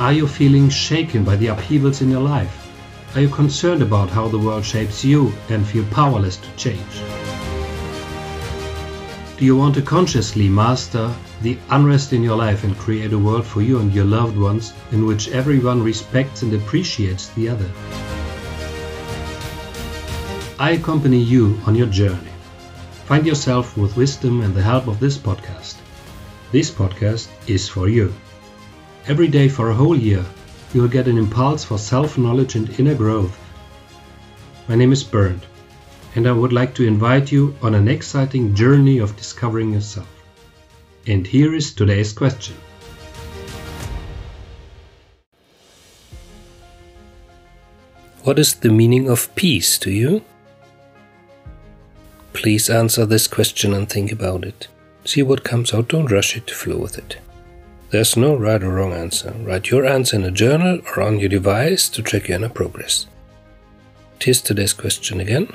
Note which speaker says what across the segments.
Speaker 1: Are you feeling shaken by the upheavals in your life? Are you concerned about how the world shapes you and feel powerless to change? Do you want to consciously master the unrest in your life and create a world for you and your loved ones in which everyone respects and appreciates the other? I accompany you on your journey. Find yourself with wisdom and the help of this podcast. This podcast is for you. Every day for a whole year, you will get an impulse for self knowledge and inner growth. My name is Bernd, and I would like to invite you on an exciting journey of discovering yourself. And here is today's question
Speaker 2: What is the meaning of peace to you? Please answer this question and think about it. See what comes out, don't rush it, flow with it. There's no right or wrong answer. Write your answer in a journal or on your device to track your inner progress. Tis today's question again.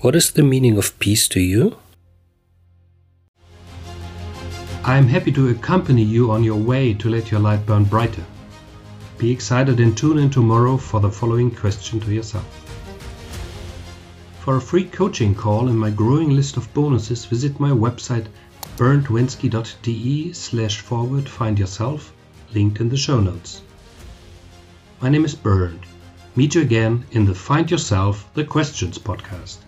Speaker 2: What is the meaning of peace to you?
Speaker 1: I am happy to accompany you on your way to let your light burn brighter. Be excited and tune in tomorrow for the following question to yourself. For a free coaching call and my growing list of bonuses, visit my website berndwenske.de slash forward find yourself, linked in the show notes. My name is Bernd. Meet you again in the Find Yourself the Questions podcast.